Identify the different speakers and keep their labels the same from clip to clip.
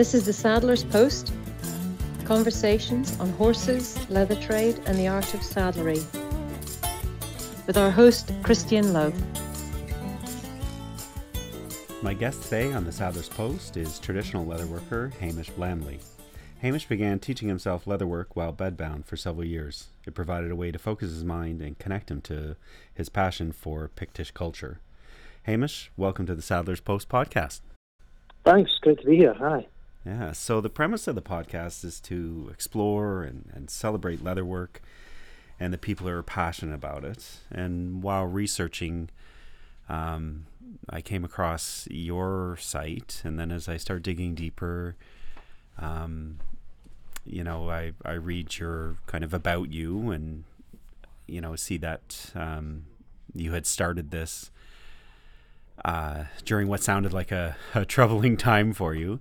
Speaker 1: This is the Saddler's Post conversations on horses, leather trade, and the art of saddlery. With our host, Christian Lowe.
Speaker 2: My guest today on the Saddler's Post is traditional leatherworker Hamish Lamley. Hamish began teaching himself leatherwork while bedbound for several years. It provided a way to focus his mind and connect him to his passion for Pictish culture. Hamish, welcome to the Saddler's Post podcast.
Speaker 3: Thanks, great to be here. Hi.
Speaker 2: Yeah, so the premise of the podcast is to explore and, and celebrate leatherwork and the people who are passionate about it. And while researching, um, I came across your site, and then as I start digging deeper, um, you know, I, I read your kind of about you and, you know, see that um, you had started this uh, during what sounded like a, a, troubling time for you.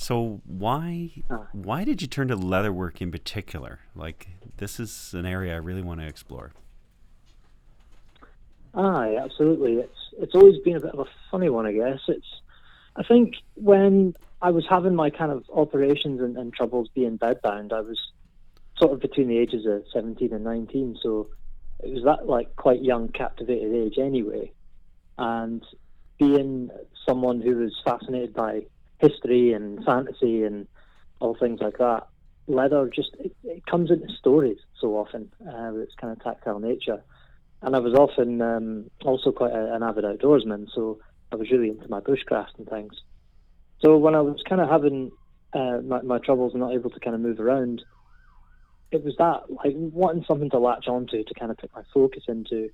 Speaker 2: So why why did you turn to leatherwork in particular? Like this is an area I really want to explore.
Speaker 3: Ah, Aye, absolutely. It's it's always been a bit of a funny one, I guess. It's I think when I was having my kind of operations and, and troubles being bedbound, I was sort of between the ages of seventeen and nineteen, so it was that like quite young, captivated age anyway. And being someone who was fascinated by history and fantasy and all things like that, leather just it, it comes into stories so often uh, with its kind of tactile nature. And I was often um, also quite a, an avid outdoorsman, so I was really into my bushcraft and things. So when I was kind of having uh, my, my troubles and not able to kind of move around, it was that like wanting something to latch onto to kind of put my focus into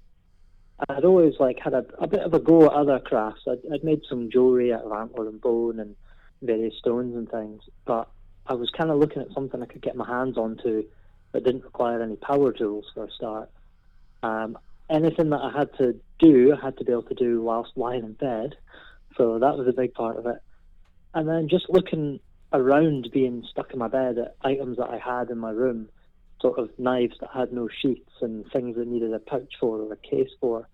Speaker 3: I'd always like had a, a bit of a go at other crafts. I'd, I'd made some jewelry out of antler and bone and various stones and things, but I was kind of looking at something I could get my hands onto that didn't require any power tools for a start. Um, anything that I had to do, I had to be able to do whilst lying in bed, so that was a big part of it. And then just looking around being stuck in my bed at items that I had in my room sort of knives that had no sheaths and things that needed a pouch for or a case for.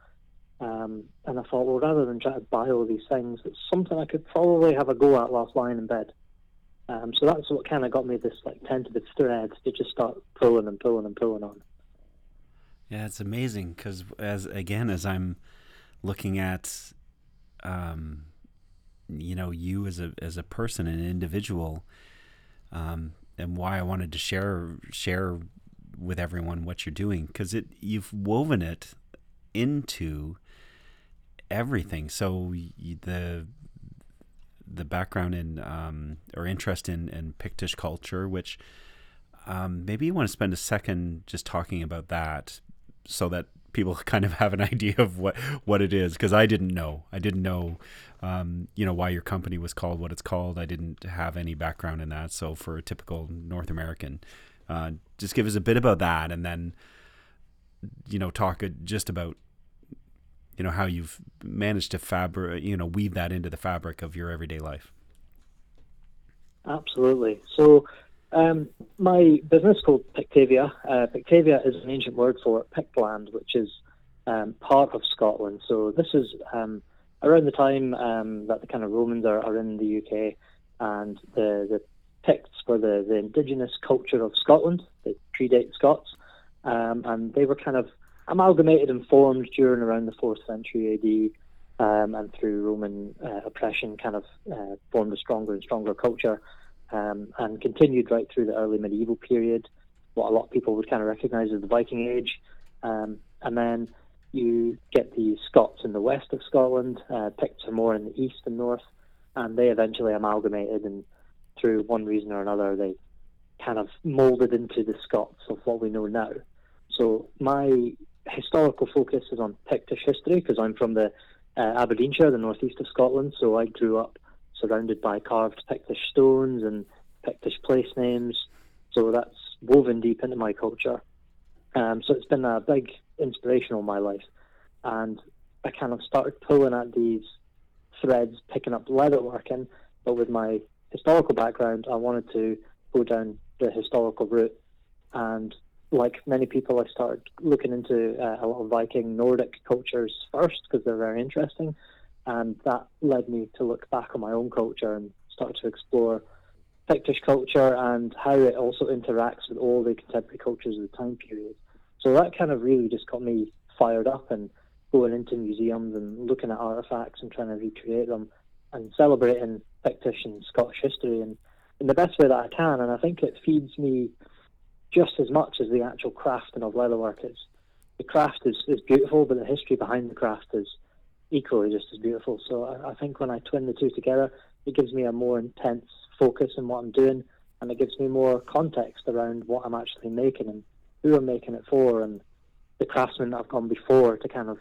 Speaker 3: Um, and I thought, well, rather than try to buy all these things, it's something I could probably have a go at whilst lying in bed. Um, so that's what kind of got me this like tentative thread to just start pulling and pulling and pulling on.
Speaker 2: Yeah, it's amazing because as again as I'm looking at, um, you know, you as a as a person, an individual, um, and why I wanted to share share with everyone what you're doing because it you've woven it into everything. So the the background in um, or interest in, in Pictish culture, which um, maybe you want to spend a second just talking about that, so that people kind of have an idea of what what it is. Because I didn't know, I didn't know, um, you know, why your company was called what it's called. I didn't have any background in that. So for a typical North American, uh, just give us a bit about that, and then you know talk just about you know how you've managed to fabric you know weave that into the fabric of your everyday life.
Speaker 3: Absolutely. So. Um, my business called Pictavia. Uh, Pictavia is an ancient word for Pictland, which is um, part of Scotland. So this is um, around the time um, that the kind of Romans are, are in the UK, and the, the Picts were the, the indigenous culture of Scotland. They predate Scots, um, and they were kind of amalgamated and formed during around the fourth century AD, um, and through Roman uh, oppression, kind of uh, formed a stronger and stronger culture, um, and continued right through the early medieval period, what a lot of people would kind of recognise as the Viking Age, um, and then you get the Scots in the west of Scotland, uh, Picts are more in the east and north, and they eventually amalgamated and through one reason or another, they kind of molded into the Scots of what we know now. So my historical focus is on Pictish history because I'm from the uh, Aberdeenshire, the northeast of Scotland. So I grew up surrounded by carved Pictish stones and Pictish place names. So that's woven deep into my culture. Um, so it's been a big inspiration in my life. And I kind of started pulling at these threads, picking up leatherworking, but with my historical background, I wanted to go down the historical route. And like many people, I started looking into uh, a lot of Viking Nordic cultures first because they're very interesting. And that led me to look back on my own culture and start to explore Pictish culture and how it also interacts with all the contemporary cultures of the time period. So that kind of really just got me fired up and going into museums and looking at artifacts and trying to recreate them and celebrating Pictish and Scottish history in, in the best way that I can. And I think it feeds me just as much as the actual crafting of leatherwork is. The craft is, is beautiful, but the history behind the craft is equally just as beautiful. So I, I think when I twin the two together, it gives me a more intense focus in what I'm doing, and it gives me more context around what I'm actually making and who I'm making it for, and the craftsmen that have gone before to kind of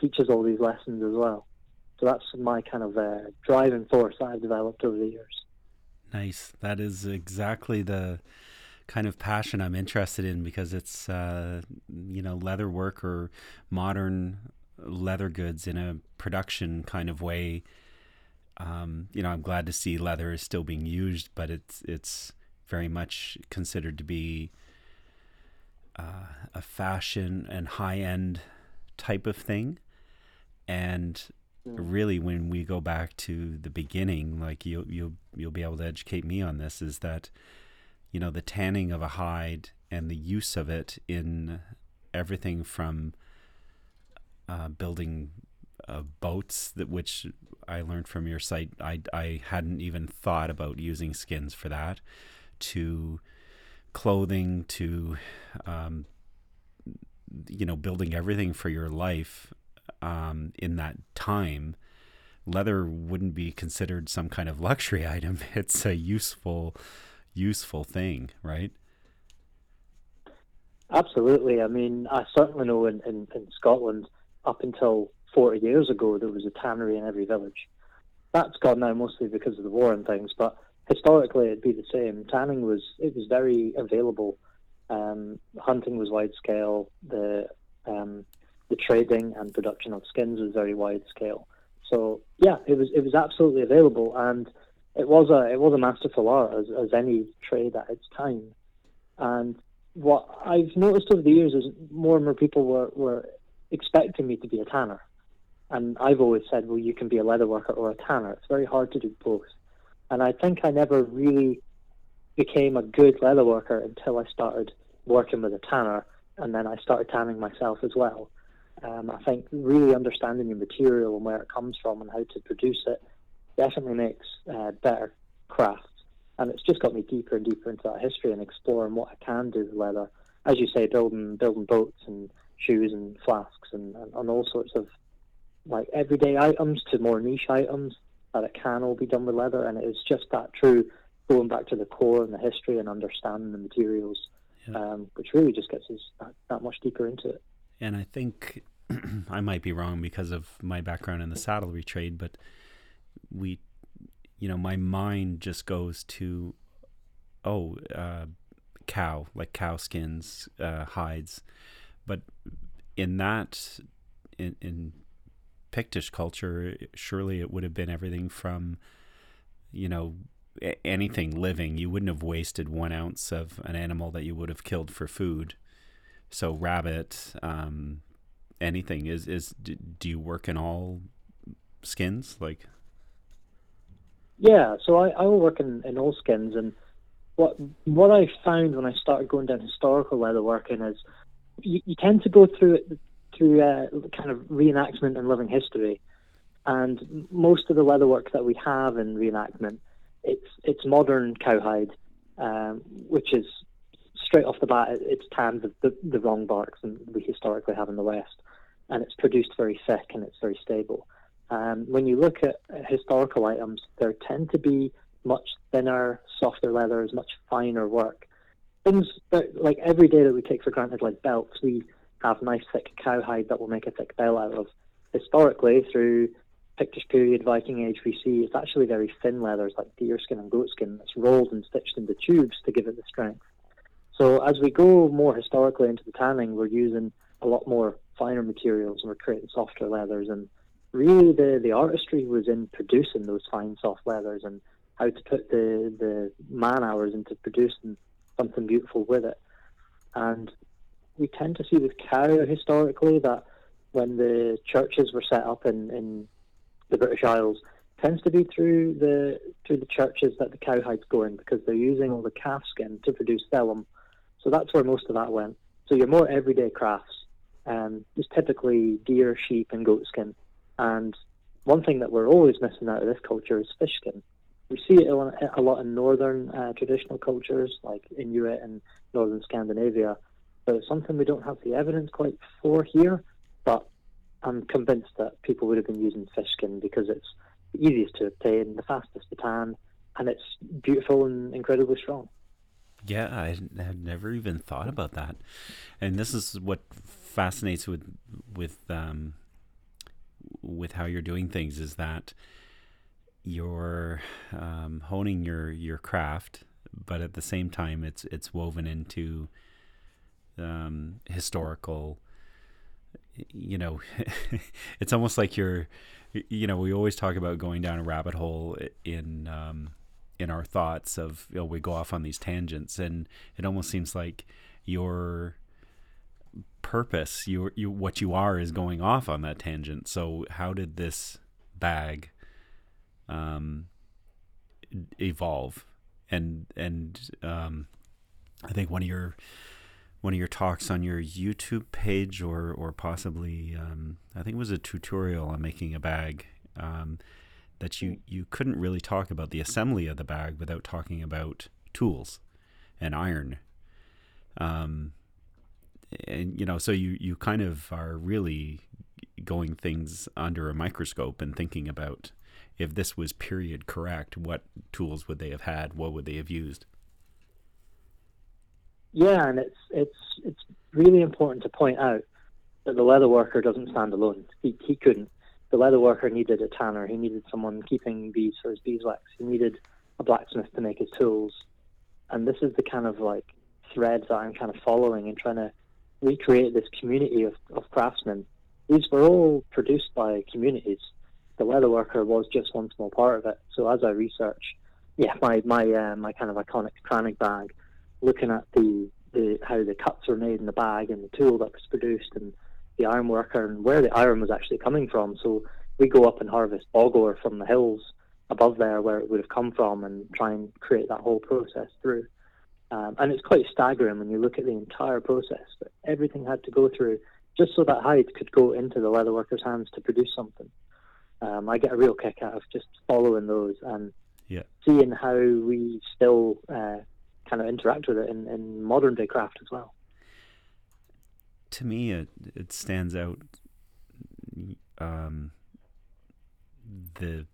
Speaker 3: teach us all these lessons as well. So that's my kind of uh, driving force that I've developed over the years.
Speaker 2: Nice. That is exactly the kind of passion I'm interested in because it's uh, you know leather work or modern leather goods in a production kind of way um, you know, I'm glad to see leather is still being used, but it's it's very much considered to be uh, a fashion and high end type of thing. And really, when we go back to the beginning, like you you'll you'll be able to educate me on this, is that you know the tanning of a hide and the use of it in everything from uh, building uh, boats that which I learned from your site. I I hadn't even thought about using skins for that. To clothing, to um, you know, building everything for your life um, in that time. Leather wouldn't be considered some kind of luxury item. It's a useful, useful thing, right?
Speaker 3: Absolutely. I mean, I certainly know in, in, in Scotland, up until 40 years ago, there was a tannery in every village. That's gone now mostly because of the war and things, but historically it'd be the same. Tanning was it was very available. Um, hunting was wide scale. The um, the trading and production of skins was very wide scale. So yeah, it was it was absolutely available, and it was a it was a masterful art as, as any trade at its time. And what I've noticed over the years is more and more people were, were expecting me to be a tanner. And I've always said, well, you can be a leather worker or a tanner. It's very hard to do both. And I think I never really became a good leather worker until I started working with a tanner, and then I started tanning myself as well. Um, I think really understanding the material and where it comes from and how to produce it definitely makes uh, better crafts. And it's just got me deeper and deeper into that history and exploring what I can do with leather. As you say, building building boats and shoes and flasks and, and, and all sorts of like everyday items to more niche items that it can all be done with leather, and it is just that true going back to the core and the history and understanding the materials, yeah. um, which really just gets us that, that much deeper into it.
Speaker 2: And I think I might be wrong because of my background in the saddlery trade, but we, you know, my mind just goes to, oh, uh, cow, like cow skins, uh, hides, but in that, in, in Pictish culture, surely it would have been everything from, you know, anything living. You wouldn't have wasted one ounce of an animal that you would have killed for food. So rabbit, um, anything is is. Do you work in all skins like?
Speaker 3: Yeah, so I, I work in, in all skins, and what what I found when I started going down historical leather working is you, you tend to go through through uh, kind of reenactment and living history. And most of the leather work that we have in reenactment, it's it's modern cowhide, um, which is straight off the bat it's tanned the, the, the wrong barks than we historically have in the West, and it's produced very thick and it's very stable. Um, when you look at historical items, there tend to be much thinner, softer leathers, much finer work. Things that, like every day that we take for granted, like belts, we have nice thick cowhide that will make a thick belt out of. Historically, through Pictish period, Viking Age, we see it's actually very thin leathers like deerskin and goatskin that's rolled and stitched into tubes to give it the strength. So as we go more historically into the tanning, we're using a lot more finer materials and we're creating softer leathers. And really, the the artistry was in producing those fine soft leathers and how to put the the man hours into producing something beautiful with it. And we tend to see with cow historically that when the churches were set up in, in the British Isles, tends to be through the through the churches that the cowhides go in because they're using all the calf skin to produce vellum. So that's where most of that went. So your more everyday crafts um, is typically deer, sheep, and goat skin. And one thing that we're always missing out of this culture is fish skin. We see it a lot in northern uh, traditional cultures like Inuit and northern Scandinavia, but it's something we don't have the evidence quite for here. But I'm convinced that people would have been using fish skin because it's the easiest to obtain, the fastest to tan, and it's beautiful and incredibly strong.
Speaker 2: Yeah, I had never even thought about that, and this is what fascinates with with um, with how you're doing things is that you're um, honing your your craft, but at the same time, it's it's woven into um, historical. You know, it's almost like you're. You know, we always talk about going down a rabbit hole in um, in our thoughts of you know we go off on these tangents, and it almost seems like you're purpose you you what you are is going off on that tangent. So how did this bag um evolve? And and um i think one of your one of your talks on your youtube page or or possibly um i think it was a tutorial on making a bag um that you you couldn't really talk about the assembly of the bag without talking about tools and iron. Um and you know, so you you kind of are really going things under a microscope and thinking about if this was period correct, what tools would they have had? What would they have used?
Speaker 3: Yeah, and it's it's it's really important to point out that the leather worker doesn't stand alone. He he couldn't. The leather worker needed a tanner. He needed someone keeping bees for his beeswax. He needed a blacksmith to make his tools. And this is the kind of like thread that I'm kind of following and trying to recreate this community of, of craftsmen. These were all produced by communities. The leather worker was just one small part of it. So as I research, yeah, my my uh, my kind of iconic Kranich bag, looking at the, the how the cuts were made in the bag and the tool that was produced and the iron worker and where the iron was actually coming from. So we go up and harvest bog ore from the hills above there where it would have come from and try and create that whole process through. Um, and it's quite staggering when you look at the entire process that everything had to go through just so that hide could go into the leatherworker's hands to produce something. Um, I get a real kick out of just following those and
Speaker 2: yeah.
Speaker 3: seeing how we still uh, kind of interact with it in, in modern day craft as well.
Speaker 2: To me, it, it stands out um, the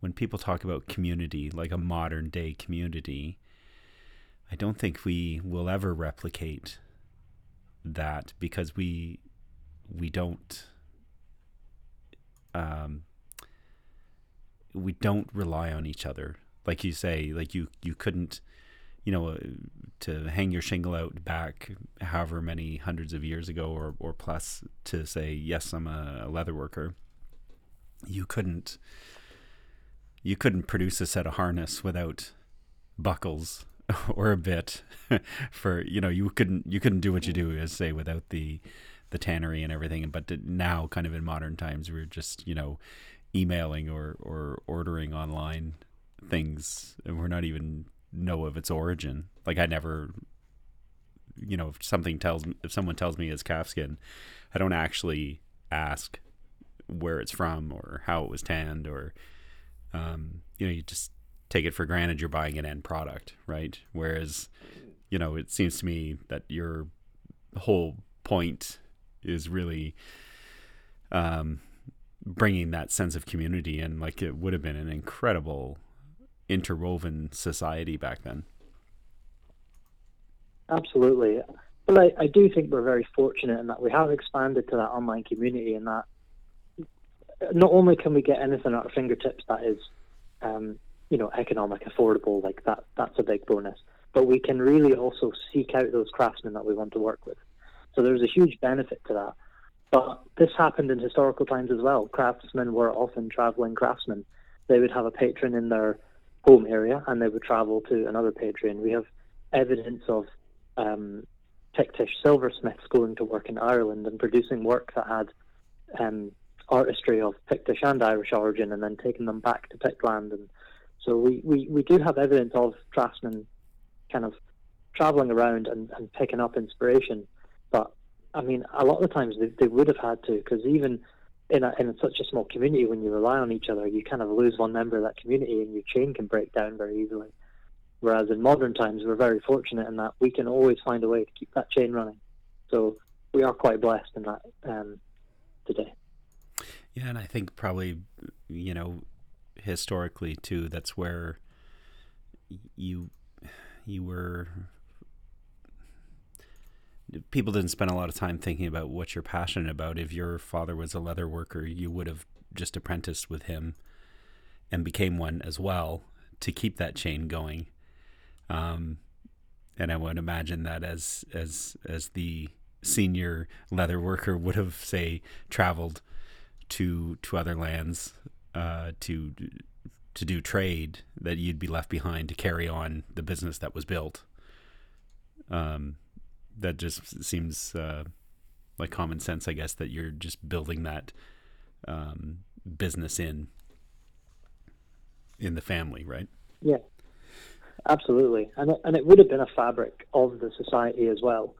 Speaker 2: when people talk about community, like a modern day community, I don't think we will ever replicate that because we we don't um, we don't rely on each other. Like you say like you you couldn't you know to hang your shingle out back however many hundreds of years ago or or plus to say yes I'm a, a leather worker you couldn't you couldn't produce a set of harness without buckles or a bit for you know you couldn't you couldn't do what you do as say without the the tannery and everything but now kind of in modern times we're just you know emailing or or ordering online things and we're not even know of its origin. Like i never you know if something tells me if someone tells me it's calfskin i don't actually ask where it's from or how it was tanned or um, you know you just take it for granted you're buying an end product, right? Whereas, you know, it seems to me that your whole point is really um, bringing that sense of community and like it would have been an incredible interwoven society back then.
Speaker 3: Absolutely. But I, I do think we're very fortunate in that we have expanded to that online community and that not only can we get anything at our fingertips that is um, you know, economic, affordable, like that, that's a big bonus. But we can really also seek out those craftsmen that we want to work with. So there's a huge benefit to that. But this happened in historical times as well. Craftsmen were often traveling craftsmen. They would have a patron in their home area and they would travel to another patron. We have evidence of um, Pictish silversmiths going to work in Ireland and producing work that had um, artistry of Pictish and Irish origin, and then taking them back to Pictland. And so we, we, we do have evidence of craftsmen kind of traveling around and, and picking up inspiration. But I mean, a lot of the times they, they would have had to, because even in, a, in such a small community, when you rely on each other, you kind of lose one member of that community and your chain can break down very easily. Whereas in modern times, we're very fortunate in that we can always find a way to keep that chain running. So we are quite blessed in that um, today.
Speaker 2: Yeah, and I think probably, you know, historically too, that's where you you were people didn't spend a lot of time thinking about what you're passionate about. If your father was a leather worker, you would have just apprenticed with him and became one as well to keep that chain going. Um, and I would imagine that as as as the senior leather worker would have say traveled to to other lands uh, to to do trade, that you'd be left behind to carry on the business that was built. Um, that just seems uh, like common sense, I guess, that you're just building that um, business in in the family, right?
Speaker 3: Yeah, absolutely, and and it would have been a fabric of the society as well.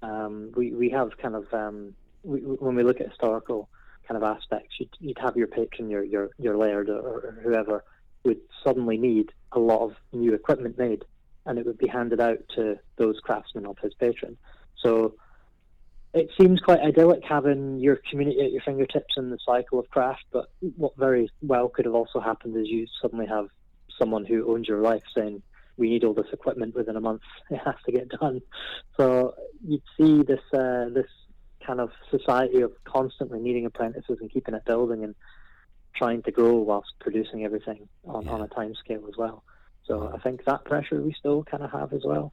Speaker 3: Um, we we have kind of um, we, when we look at historical kind of aspects, you'd, you'd have your patron, your your your laird, or, or whoever would suddenly need a lot of new equipment made and it would be handed out to those craftsmen of his patron. So it seems quite idyllic having your community at your fingertips in the cycle of craft, but what very well could have also happened is you suddenly have someone who owns your life saying, we need all this equipment within a month. It has to get done. So you'd see this uh, this kind of society of constantly needing apprentices and keeping it building and trying to grow whilst producing everything on, yeah. on a time scale as well. So I think that pressure we still kind of have as well,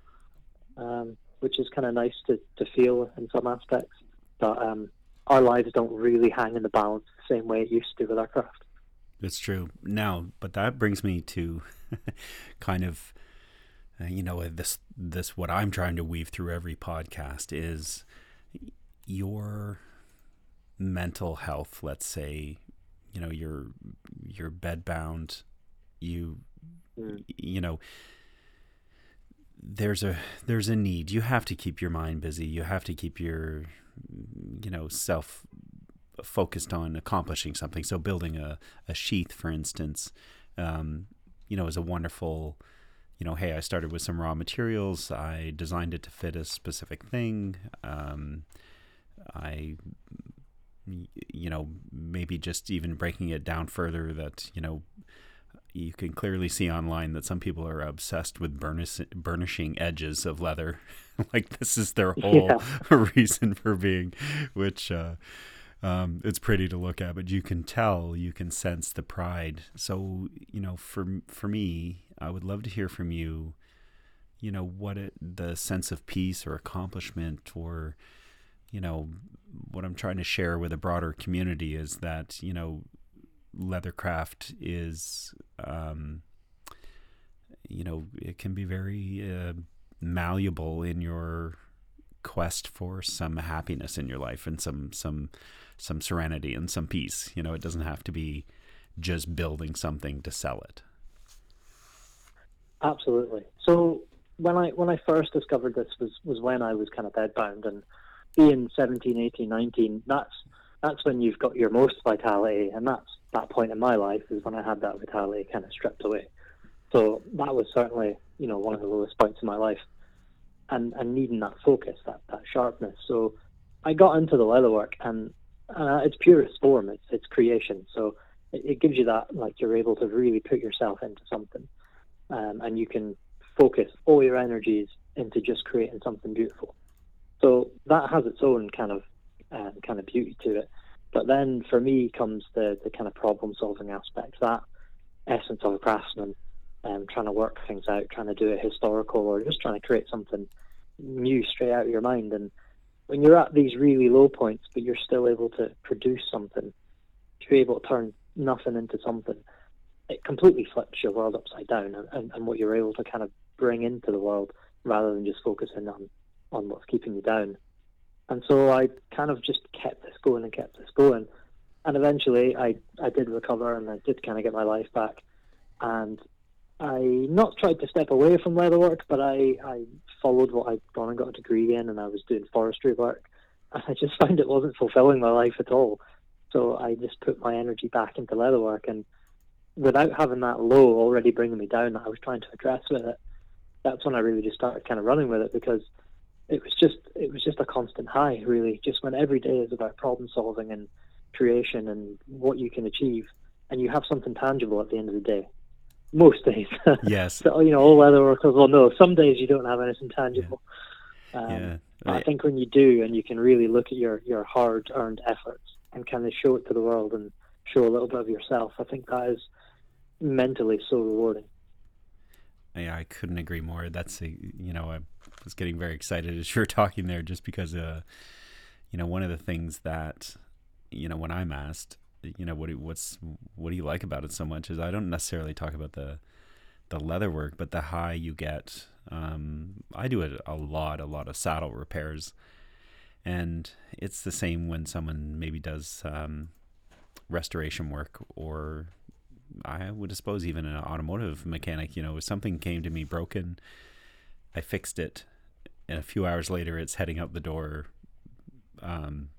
Speaker 3: um, which is kind of nice to, to feel in some aspects. But um, our lives don't really hang in the balance the same way it used to with our craft.
Speaker 2: It's true. Now, but that brings me to kind of, uh, you know, this this what I'm trying to weave through every podcast is your mental health. Let's say, you know, you're you're bedbound. You mm. you know there's a there's a need you have to keep your mind busy you have to keep your you know self focused on accomplishing something so building a, a sheath for instance um, you know is a wonderful you know hey i started with some raw materials i designed it to fit a specific thing um, i you know maybe just even breaking it down further that you know you can clearly see online that some people are obsessed with burnish, burnishing edges of leather. like this is their whole yeah. reason for being, which uh, um, it's pretty to look at. But you can tell, you can sense the pride. So you know, for for me, I would love to hear from you. You know what it, the sense of peace or accomplishment or you know what I'm trying to share with a broader community is that you know leathercraft is, um, you know, it can be very uh, malleable in your quest for some happiness in your life and some some some serenity and some peace. You know, it doesn't have to be just building something to sell it.
Speaker 3: Absolutely. So when I when I first discovered this was was when I was kind of bedbound and being 17, 18, 19, that's that's when you've got your most vitality and that's that point in my life is when I had that vitality kind of stripped away. So that was certainly, you know, one of the lowest points in my life, and and needing that focus, that that sharpness. So I got into the leatherwork, and uh, its purest form, it's it's creation. So it, it, gives you that like you're able to really put yourself into something, um, and you can focus all your energies into just creating something beautiful. So that has its own kind of um, kind of beauty to it. But then for me comes the, the kind of problem solving aspect, that essence of a craftsman, um, trying to work things out, trying to do it historical, or just trying to create something new straight out of your mind. And when you're at these really low points, but you're still able to produce something, you're able to turn nothing into something, it completely flips your world upside down and, and, and what you're able to kind of bring into the world rather than just focusing on, on what's keeping you down. And so I kind of just kept this going and kept this going. and eventually I I did recover and I did kind of get my life back, and I not tried to step away from leatherwork, but I I followed what I'd gone and got a degree in, and I was doing forestry work, and I just found it wasn't fulfilling my life at all. So I just put my energy back into leatherwork, and without having that low already bringing me down that I was trying to address with it, that's when I really just started kind of running with it because it was just it was just a constant high really just when every day is about problem solving and creation and what you can achieve and you have something tangible at the end of the day most days
Speaker 2: yes
Speaker 3: so you know all leather workers will know some days you don't have anything tangible
Speaker 2: yeah. Um, yeah.
Speaker 3: I think when you do and you can really look at your your hard earned efforts and kind of show it to the world and show a little bit of yourself I think that is mentally so rewarding
Speaker 2: yeah, I couldn't agree more. That's a, you know, I was getting very excited as you were talking there, just because, uh, you know, one of the things that, you know, when I'm asked, you know, what do, what's what do you like about it so much is I don't necessarily talk about the the leather work, but the high you get. Um, I do it a lot, a lot of saddle repairs, and it's the same when someone maybe does um, restoration work or I would suppose even an automotive mechanic, you know, if something came to me broken, I fixed it, and a few hours later, it's heading out the door, um,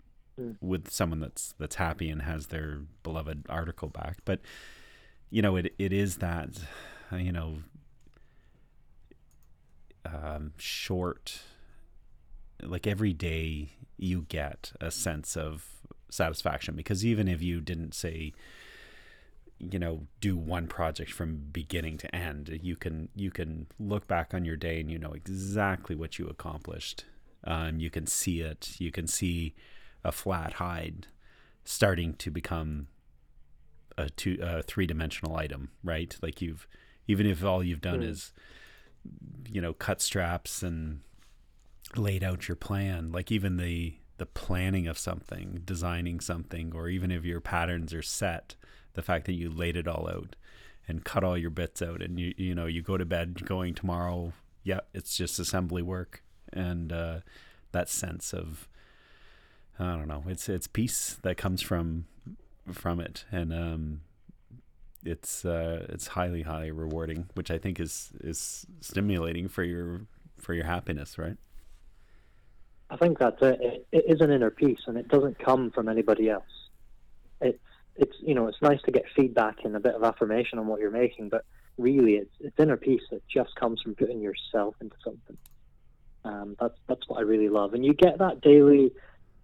Speaker 2: mm. with someone that's that's happy and has their beloved article back. But you know, it it is that, you know, um, short, like every day you get a sense of satisfaction because even if you didn't say you know do one project from beginning to end. You can you can look back on your day and you know exactly what you accomplished um, you can see it. You can see a flat hide starting to become a two a three-dimensional item right? Like you've even if all you've done mm. is you know cut straps and laid out your plan like even the the planning of something designing something or even if your patterns are set the fact that you laid it all out and cut all your bits out and you you know you go to bed going tomorrow yeah it's just assembly work and uh, that sense of I don't know it's it's peace that comes from from it and um, it's uh, it's highly highly rewarding which I think is is stimulating for your for your happiness right
Speaker 3: I think that's it. it. It is an inner peace and it doesn't come from anybody else it's it's you know it's nice to get feedback and a bit of affirmation on what you're making, but really it's it's inner peace that just comes from putting yourself into something. Um, that's that's what I really love, and you get that daily,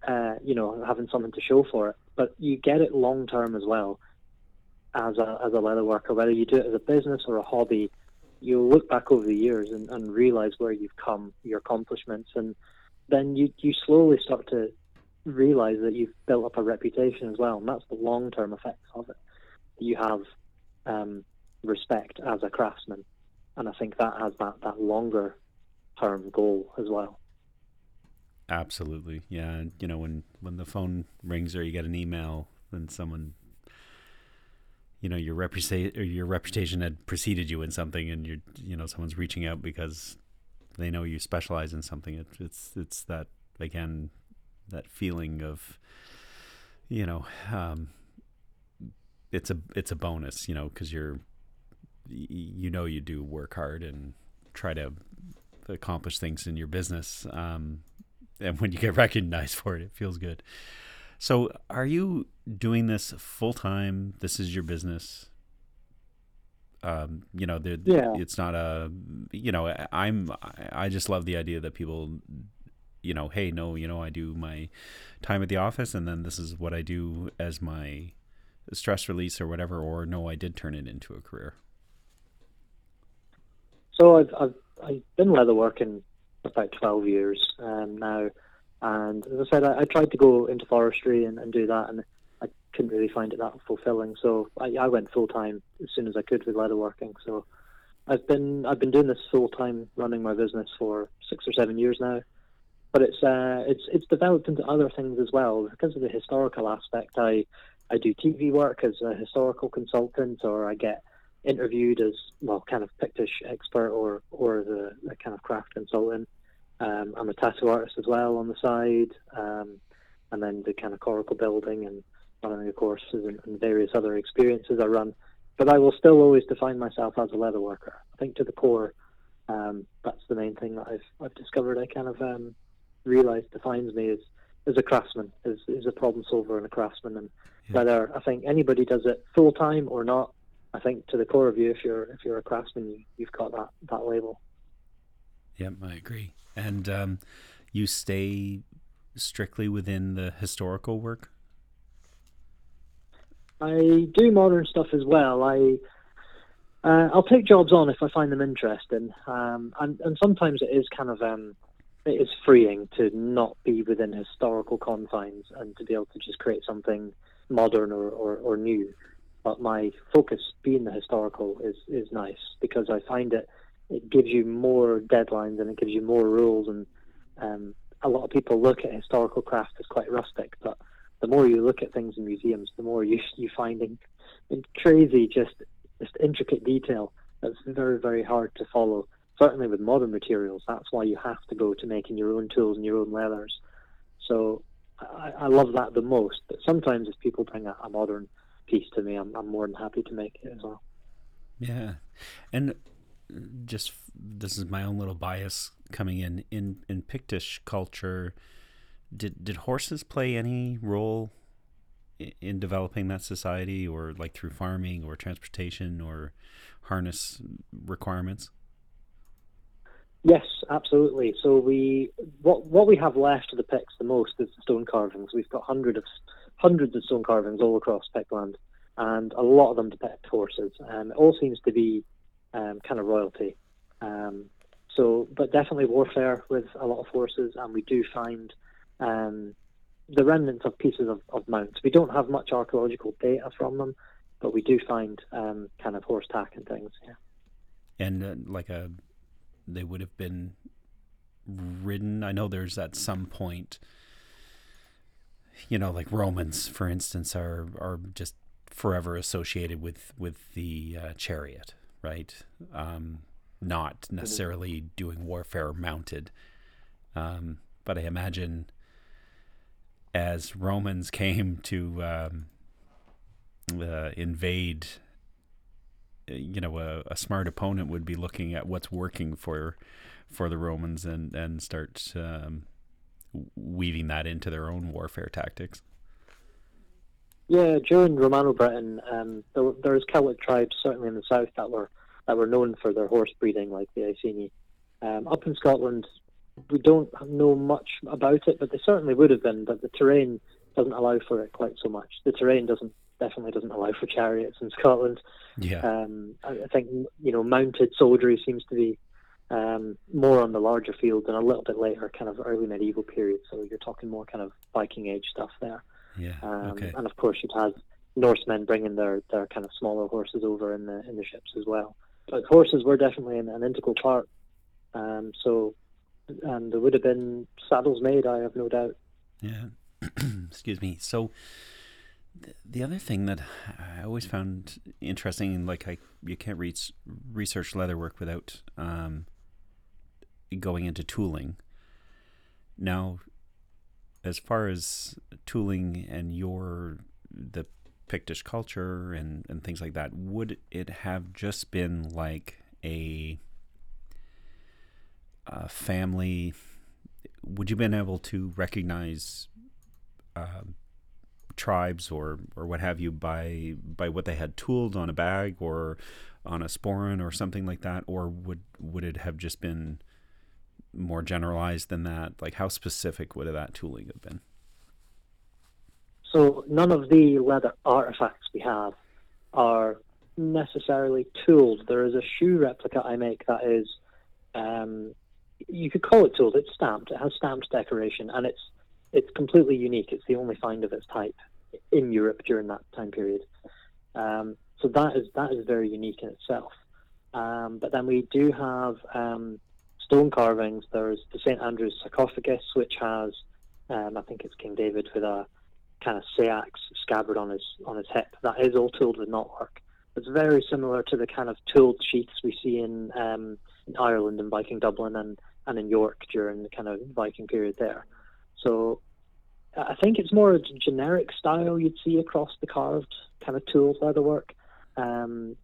Speaker 3: uh, you know, having something to show for it, but you get it long term as well. As a as a leather worker, whether you do it as a business or a hobby, you'll look back over the years and, and realize where you've come, your accomplishments, and then you you slowly start to realize that you've built up a reputation as well, and that's the long term effects of it. You have um, respect as a craftsman, and I think that has that, that longer term goal as well.
Speaker 2: Absolutely, yeah. You know, when when the phone rings or you get an email, then someone, you know, your reputation your reputation had preceded you in something, and you're, you know, someone's reaching out because they know you specialize in something. It, it's it's that again that feeling of you know um, it's a it's a bonus you know because you're you know you do work hard and try to accomplish things in your business um, and when you get recognized for it it feels good. So are you doing this full time this is your business. Um, you know, yeah. it's not a, you know, I'm, I just love the idea that people you know, hey, no, you know, I do my time at the office and then this is what I do as my stress release or whatever, or no, I did turn it into a career?
Speaker 3: So I've, I've, I've been leatherworking about 12 years um, now. And as I said, I, I, tried to go into forestry and, and do that, and I couldn't really find it that fulfilling. So I, I went full time as soon as I could with leatherworking. So I've been I've been doing this full time, running my business for six or seven years now but it's uh, it's it's developed into other things as well because of the historical aspect. I I do TV work as a historical consultant, or I get interviewed as well, kind of Pictish expert, or or the, kind of craft consultant. Um, I'm a tattoo artist as well on the side, um, and then the kind of coracle building and running the courses and, and various other experiences I run. But I will still always define myself as a leather worker. I think to the core, um, that's the main thing that I've I've discovered. I kind of um, realised defines me as as a craftsman, as, as a problem solver and a craftsman. And yeah. whether I think anybody does it full time or not, I think to the core of you, if you're if you're a craftsman, you, you've got that that label.
Speaker 2: Yep, I agree. And um, you stay strictly within the historical work.
Speaker 3: I do modern stuff as well. I uh, I'll take jobs on if I find them interesting, um, and and sometimes it is kind of um, it is freeing to not be within historical confines and to be able to just create something modern or, or, or new. But my focus being the historical is, is nice because I find it it gives you more deadlines and it gives you more rules and um, a lot of people look at historical craft as quite rustic, but the more you look at things in museums, the more you you find in, in crazy, just just intricate detail that's very very hard to follow certainly with modern materials, that's why you have to go to making your own tools and your own leathers. So I, I love that the most. But sometimes if people bring a, a modern piece to me, I'm, I'm more than happy to make it as well.
Speaker 2: Yeah, and just this is my own little bias coming in in in Pictish culture. Did did horses play any role in developing that society, or like through farming or transportation or harness requirements?
Speaker 3: Yes, absolutely. So we what what we have left of the Picts the most is the stone carvings. We've got hundreds of hundreds of stone carvings all across Pictland, and a lot of them depict horses. And it all seems to be um, kind of royalty. Um, so, but definitely warfare with a lot of horses, and we do find um, the remnants of pieces of, of, mounts. We don't have much archaeological data from them, but we do find um, kind of horse tack and things. Yeah.
Speaker 2: And uh, like a they would have been ridden. I know there's at some point, you know, like Romans, for instance, are are just forever associated with with the uh, chariot, right? Um, not necessarily doing warfare mounted, um, but I imagine as Romans came to um, uh, invade you know a, a, smart opponent would be looking at what's working for for the Romans and and start um, weaving that into their own warfare tactics.
Speaker 3: Yeah, during Romano Britain, um, there, there was Celtic tribes certainly in the south that were that were known for their horse breeding, like the Iceni. Um, up in Scotland, we don't know much about it, but they certainly would have been. But the terrain doesn't allow for it quite so much. The terrain doesn't definitely doesn't allow for chariots in Scotland.
Speaker 2: Yeah.
Speaker 3: Um, I, I think you know mounted soldiery seems to be um, more on the larger field and a little bit later, kind of early medieval period. So you're talking more kind of Viking age stuff there.
Speaker 2: Yeah. Um, okay.
Speaker 3: And of course, you'd have Norsemen bringing their, their kind of smaller horses over in the in the ships as well. But horses were definitely an, an integral part. Um, so, and there would have been saddles made. I have no doubt.
Speaker 2: Yeah. Excuse me. So, the other thing that I always found interesting, like I, you can't reach, research leatherwork without um, going into tooling. Now, as far as tooling and your the Pictish culture and, and things like that, would it have just been like a, a family? Would you been able to recognize uh, tribes or or what have you by by what they had tooled on a bag or on a sporran or something like that? Or would would it have just been more generalized than that? Like how specific would that tooling have been?
Speaker 3: So none of the leather artifacts we have are necessarily tooled. There is a shoe replica i make that is um, you could call it tooled. It's stamped. It has stamped decoration and it's it's completely unique. It's the only find of its type in Europe during that time period. Um, so that is that is very unique in itself. Um, but then we do have um, stone carvings. There's the St Andrew's sarcophagus, which has um, I think it's King David with a kind of seax scabbard on his on his hip. That is all tooled with knotwork. It's very similar to the kind of tooled sheaths we see in, um, in Ireland and Viking Dublin and, and in York during the kind of Viking period there. So I think it's more a generic style you'd see across the carved kind of tool leatherwork. Um,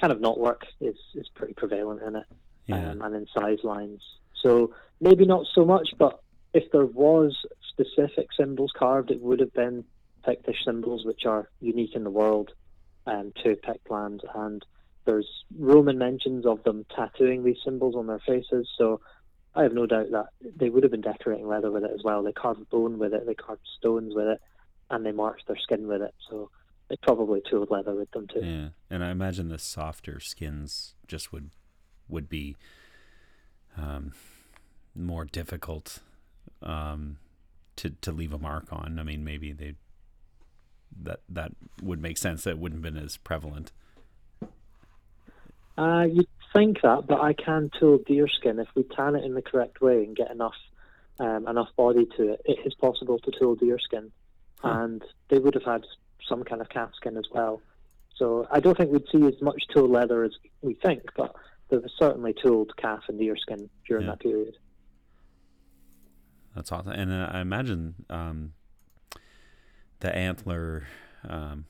Speaker 3: kind of knotwork is, is pretty prevalent in it,
Speaker 2: Yeah.
Speaker 3: um, and incised lines. So maybe not so much, but if there was specific symbols carved, it would have been Pictish symbols, which are unique in the world um, to Pictland. And there's Roman mentions of them tattooing these symbols on their faces. So I have no doubt that they would have been decorating leather with it as well. They carved bone with it, they carved stones with it, and they marked their skin with it. So they probably tooled leather with them too.
Speaker 2: Yeah, and I imagine the softer skins just would would be um, more difficult um, to to leave a mark on. I mean, maybe they that that would make sense. That wouldn't have been as prevalent.
Speaker 3: Uh, you'd think that, but I can tool deerskin if we tan it in the correct way and get enough um, enough body to it. It is possible to tool deerskin,
Speaker 2: Huh.
Speaker 3: and they would have had some kind of calf skin as well. So I don't think we'd see as much tool leather as we think, but there was certainly tooled calf and deerskin during
Speaker 2: Yeah.
Speaker 3: that period.
Speaker 2: That's awesome, and uh, I imagine um, the antler um,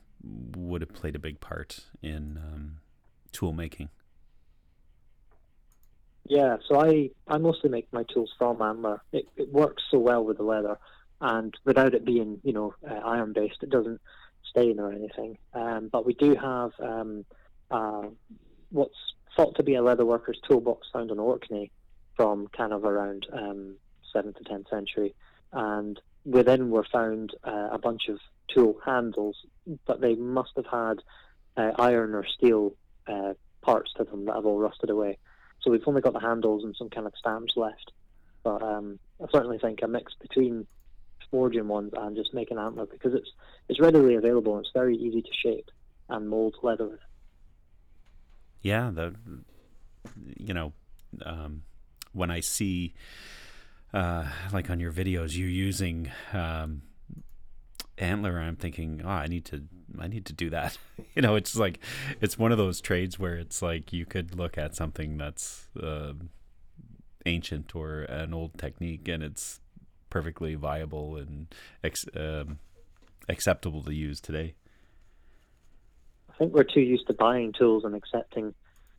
Speaker 2: would have played a big part in um, tool making.
Speaker 3: Yeah, so I, I mostly make my tools from antler. It, it works so well with the leather, and without it being, you know, uh, iron based, it doesn't stain or anything. Um, but we do have um, uh, what's thought to be a leather worker's toolbox found on Orkney from kind of around um, 7th to 10th century, and within were found uh, a bunch of tool handles, but they must have had uh, iron or steel uh, parts to them that have all rusted away. So we've only got the handles and some kind of stamps left. But um, I certainly think a mix between forging ones and just making antler because it's it's readily available and it's very easy to shape and mold leather
Speaker 2: yeah the you know um, when i see uh, like on your videos you using um, antler i'm thinking oh i need to i need to do that you know it's like it's one of those trades where it's like you could look at something that's uh, ancient or an old technique and it's perfectly viable and ex- um, acceptable to use today
Speaker 3: I think we're too used to buying tools and accepting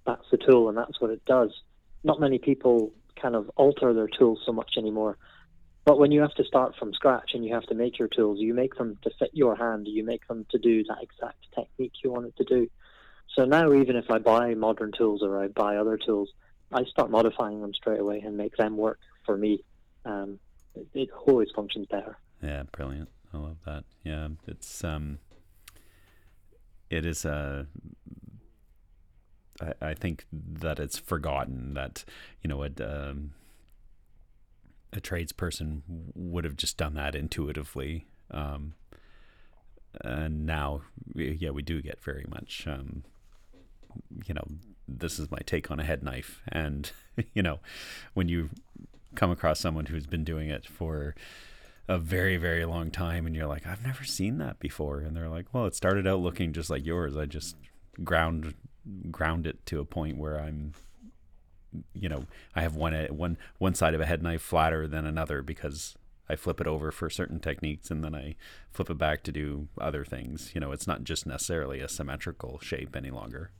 Speaker 3: that's the tool and that's what it does. Not many people kind of alter their tools so much anymore. But when you have to start from scratch and you have to make your tools, you make them to fit your hand. You make them to do that exact technique you want it to do. So now, even if I buy modern tools or I buy other tools, I start modifying them straight away and make them work for me. Um, it, it always functions better.
Speaker 2: Yeah, brilliant. I love that. Yeah, it's um, it is a. I, I think that it's forgotten that you know it. um, a tradesperson would have just done that intuitively. Um, and now, yeah, we do get very much. Um, you know, this is my take on a head knife, and you know, when you come across someone who's been doing it for a very very long time and you're like I've never seen that before and they're like well it started out looking just like yours I just ground ground it to a point where I'm you know I have one one one side of a head knife flatter than another because I flip it over for certain techniques and then I flip it back to do other things you know it's not just necessarily a symmetrical shape any longer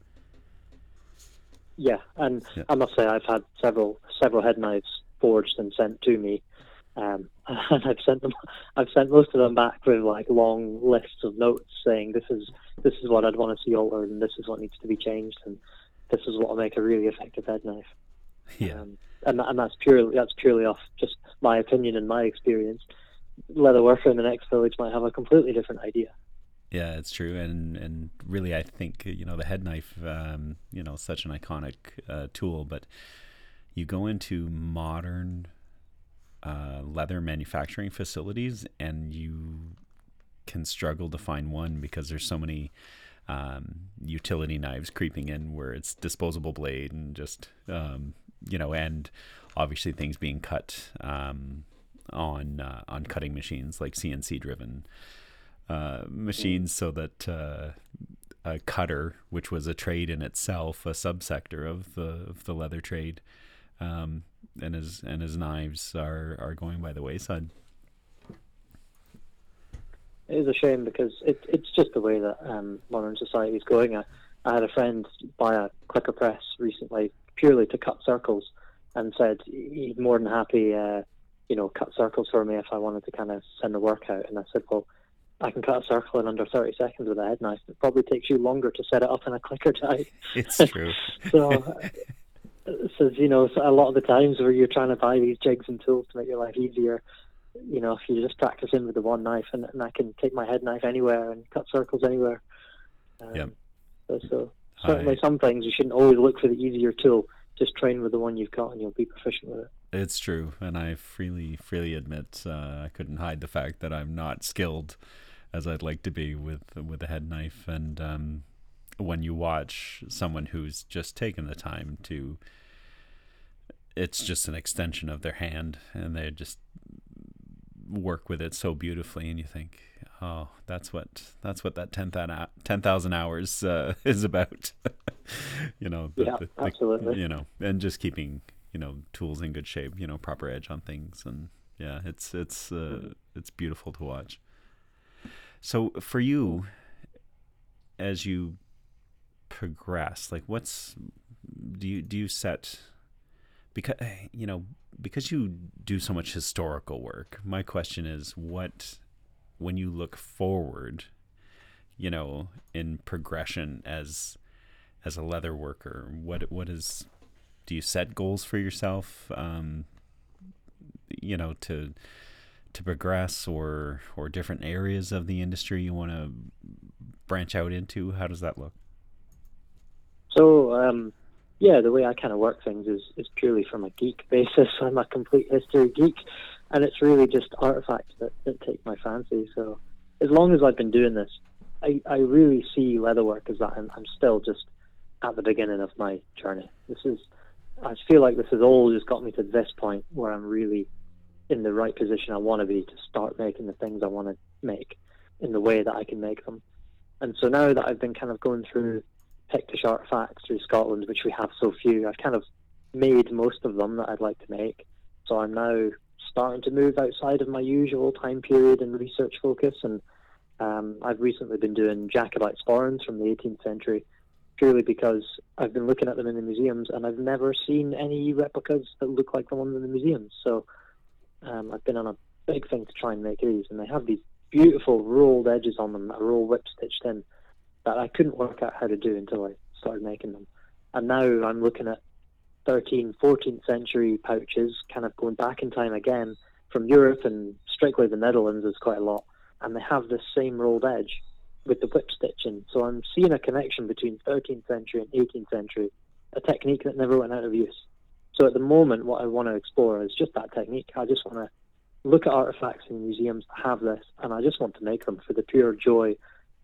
Speaker 3: Yeah, and
Speaker 2: Yeah.
Speaker 3: I must say I've had several several head knives forged and sent to me, um, and I've sent them. I've sent most of them back with like long lists of notes saying this is this is what I'd want to see altered, and this is what needs to be changed, and this is what will make a really effective head knife.
Speaker 2: Yeah
Speaker 3: Um, and and that's purely that's purely off just my opinion and my experience. Leather worker in the next village might have a completely different idea.
Speaker 2: Yeah, it's true, and and really, I think you know the head knife, um, you know, such an iconic uh, tool. But you go into modern uh, leather manufacturing facilities, and you can struggle to find one because there's so many um, utility knives creeping in, where it's disposable blade and just um, you know, and obviously things being cut um, on uh, on cutting machines like CNC driven uh, machines so that uh, a cutter, which was a trade in itself, a subsector of the of the leather trade, um, and his and his knives are are going by the wayside.
Speaker 3: it is a shame because it, it's just the way that um, modern society is going. I, I had a friend buy a clicker press recently purely to cut circles, and said he'd more than happy, uh, you know, cut circles for me if I wanted to kind of send the work out. And I said, well, I can cut a circle in under 30 seconds with a head knife. It probably takes you longer to set it up in a clicker die.
Speaker 2: It's true.
Speaker 3: so, so, you know, so a lot of the times where you're trying to buy these jigs and tools to make your life easier, you know, if you just practice in with the one knife and, and I can take my head knife anywhere and cut circles anywhere. Um,
Speaker 2: yep.
Speaker 3: So, so certainly I, some things you shouldn't always look for the easier tool. Just train with the one you've got and you'll be proficient with it.
Speaker 2: It's true, and I freely freely admit uh, I couldn't hide the fact that I'm not skilled as I'd like to be with with a head knife. And um, when you watch someone who's just taken the time to, it's just an extension of their hand, and they just work with it so beautifully, and you think, oh, that's what that's what that 10,000 hours uh, is about. you know,
Speaker 3: the, yeah, the, the, absolutely.
Speaker 2: You know, and just keeping you know tools in good shape, you know, proper edge on things, and yeah, it's it's uh, mm-hmm. it's beautiful to watch. So for you, as you progress, like what's do you do you set because you know because you do so much historical work my question is what when you look forward you know in progression as as a leather worker what what is do you set goals for yourself um you know to to progress or or different areas of the industry you want to branch out into? How does that look?
Speaker 3: So um yeah, the way I kind of work things is, is purely from a geek basis. I'm a complete history geek, and it's really just artifacts that, that take my fancy. So as long as I've been doing this, I, I really see leatherwork as that. I'm, I'm still just at the beginning of my journey. This is, I feel like this has all just got me to this point where I'm really in the right position I want to be to start making the things I want to make in the way that I can make them. And so now that I've been kind of going through Pictish artifacts through Scotland, which we have so few. I've kind of made most of them that I'd like to make. So I'm now starting to move outside of my usual time period and research focus. And um, I've recently been doing Jacobite sporrans from the 18th century, purely because I've been looking at them in the museums and I've never seen any replicas that look like the ones in the museums. So um, I've been on a big thing to try and make these, and they have these beautiful rolled edges on them that are all whip stitched in that I couldn't work out how to do until I started making them. And now I'm looking at 13th, 14th century pouches, kind of going back in time again from Europe and strictly the Netherlands is quite a lot. And they have this same rolled edge with the whip stitching. So I'm seeing a connection between 13th century and 18th century, a technique that never went out of use. So at the moment, what I want to explore is just that technique. I just want to look at artifacts in museums that have this, and I just want to make them for the pure joy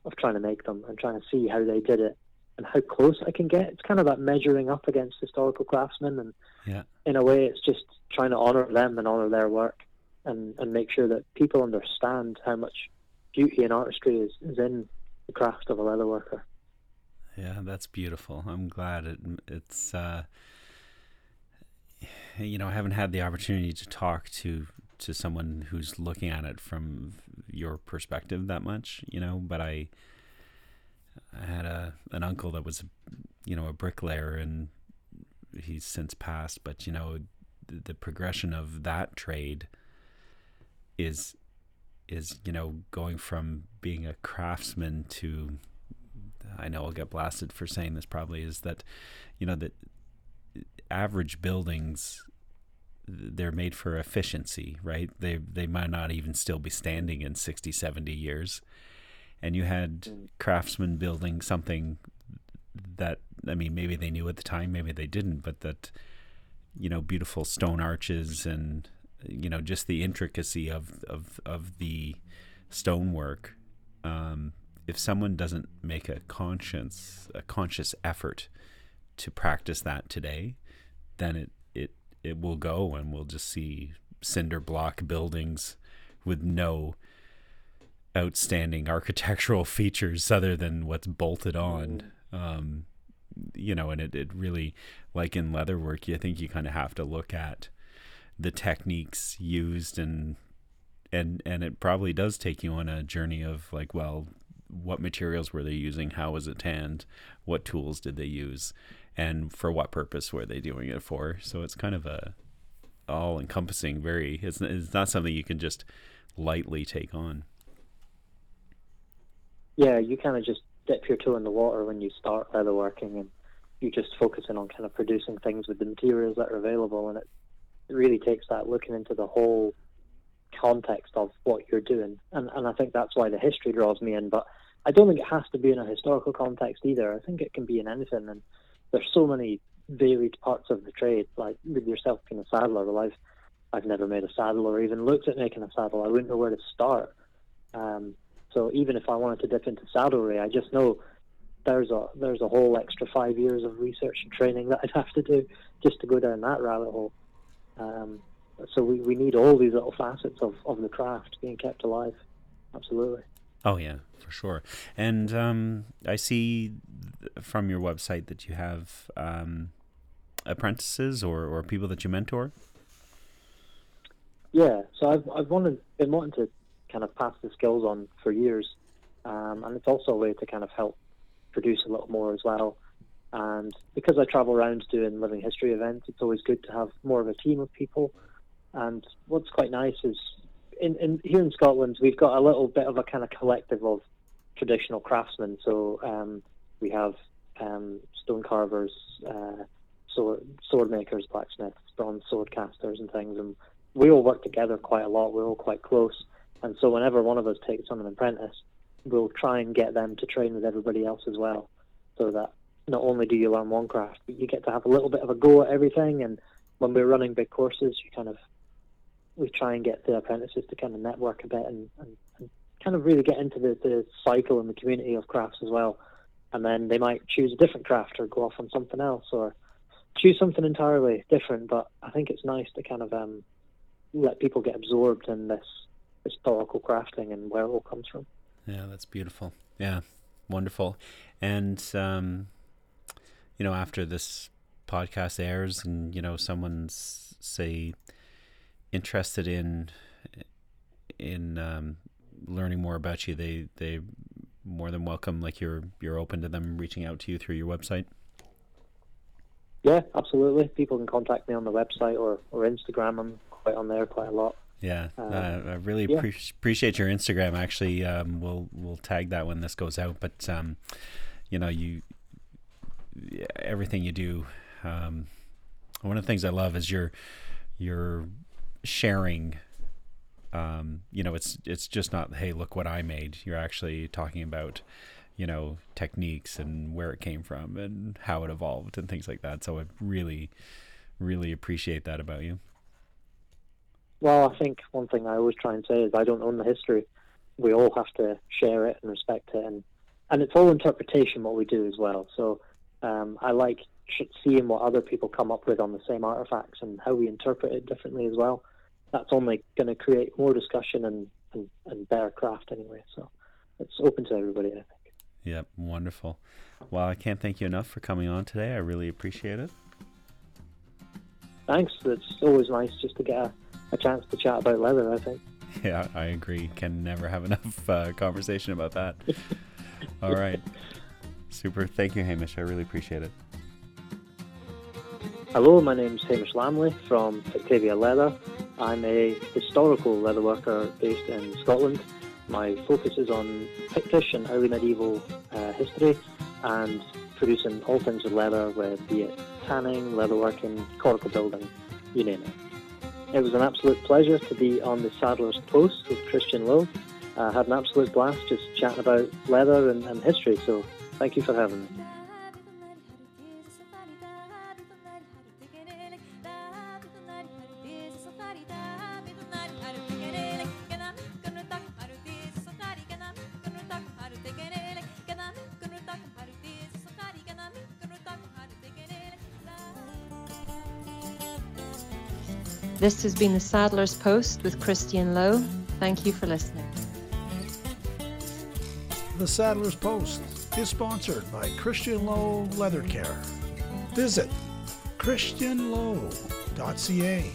Speaker 3: of trying to make them and trying to see how they did it and how close I can get. It's kind of that measuring up against historical craftsmen, and
Speaker 2: yeah.
Speaker 3: in a way, it's just trying to honor them and honor their work, and and make sure that people understand how much beauty and artistry is, is in the craft of a leather worker.
Speaker 2: Yeah, that's beautiful. I'm glad it, it's. Uh, you know, I haven't had the opportunity to talk to to someone who's looking at it from your perspective that much, you know, but I I had a an uncle that was you know a bricklayer and he's since passed, but you know the, the progression of that trade is is you know going from being a craftsman to I know I'll get blasted for saying this probably is that you know that average buildings they're made for efficiency, right? They they might not even still be standing in 60, 70 years. And you had craftsmen building something that I mean, maybe they knew at the time, maybe they didn't, but that you know, beautiful stone arches and you know, just the intricacy of of of the stonework. Um, if someone doesn't make a conscious a conscious effort to practice that today, then it it will go and we'll just see cinder block buildings with no outstanding architectural features other than what's bolted on. Um, you know, and it, it really, like in leatherwork, you think you kind of have to look at the techniques used and and and it probably does take you on a journey of like, well, what materials were they using? How was it tanned? What tools did they use? And for what purpose were they doing it for? So it's kind of a all encompassing, very, it's, it's not something you can just lightly take on.
Speaker 3: Yeah, you kind of just dip your toe in the water when you start leatherworking and you're just focusing on kind of producing things with the materials that are available and it, it really takes that looking into the whole context of what you're doing. And, and I think that's why the history draws me in. But I don't think it has to be in a historical context either. I think it can be in anything. And there's so many varied parts of the trade. Like with yourself being a saddler, well, I've I've never made a saddle or even looked at making a saddle. I wouldn't know where to start. Um, so even if I wanted to dip into saddlery, I just know there's a there's a whole extra five years of research and training that I'd have to do just to go down that rabbit hole. Um, so we, we need all these little facets of, of the craft being kept alive. Absolutely.
Speaker 2: Oh yeah, for sure. And um, I see from your website that you have um, apprentices or, or people that you mentor.
Speaker 3: Yeah, so I've I've wanted been wanting to kind of pass the skills on for years, um, and it's also a way to kind of help produce a little more as well. And because I travel around doing living history events, it's always good to have more of a team of people and what's quite nice is in, in here in Scotland, we've got a little bit of a kind of collective of traditional craftsmen. So um, we have um, stone carvers, uh, sword, sword makers, blacksmiths, bronze sword casters, and things. And we all work together quite a lot. We're all quite close. And so whenever one of us takes on an apprentice, we'll try and get them to train with everybody else as well, so that not only do you learn one craft, but you get to have a little bit of a go at everything. And when we're running big courses, you kind of we try and get the apprentices to kind of network a bit and, and, and kind of really get into the, the cycle and the community of crafts as well. And then they might choose a different craft or go off on something else or choose something entirely different. But I think it's nice to kind of um, let people get absorbed in this historical crafting and where it all comes from.
Speaker 2: Yeah, that's beautiful. Yeah, wonderful. And um, you know, after this podcast airs, and you know, someone's say interested in in um, learning more about you, they they more than welcome. Like you're you're open to them reaching out to you through your website.
Speaker 3: Yeah, absolutely. People can contact me on the website or, or Instagram. I'm quite on there quite a lot.
Speaker 2: Yeah, uh, uh, I really yeah. Pre- appreciate your Instagram. Actually, um, we'll we'll tag that when this goes out. But um, you know, you everything you do. Um, one of the things I love is your your sharing um, you know it's it's just not hey look what i made. You're actually talking about you know techniques and where it came from and how it evolved and things like that. So i really really appreciate that about you.
Speaker 3: Well i think one thing i always try and say is i don't own the history. We all have to share it and respect it. And and it's all interpretation what we do as well. So um, i like seeing what other people come up with on the same artifacts and how we interpret it differently as well that's only going to create more discussion and, and, and better craft anyway. So it's open to everybody, I think.
Speaker 2: Yep, wonderful. Well, I can't thank you enough for coming on today. I really appreciate it.
Speaker 3: Thanks. It's always nice just to get a, a chance to chat about leather, I think.
Speaker 2: Yeah, I agree. Can never have enough uh, conversation about that. All right. Super. Thank you, Hamish. I really appreciate it.
Speaker 3: Hello, my name is Hamish Lamley from Pictavia Leather. I'm a historical leatherworker based in Scotland. My focus is on Pictish and early medieval uh, history and producing all things with leather, with be it tanning, leatherworking, coracle building, you name it. It was an absolute pleasure to be on the Saddler's Post with Christian Lowe. I had an absolute blast just chatting about leather and, and history, so thank you for having me.
Speaker 1: This has been the Saddler's Post with Christian Lowe. Thank you for listening.
Speaker 4: The Saddler's Post is sponsored by Christian Lowe Leather Care. Visit christianlowe.ca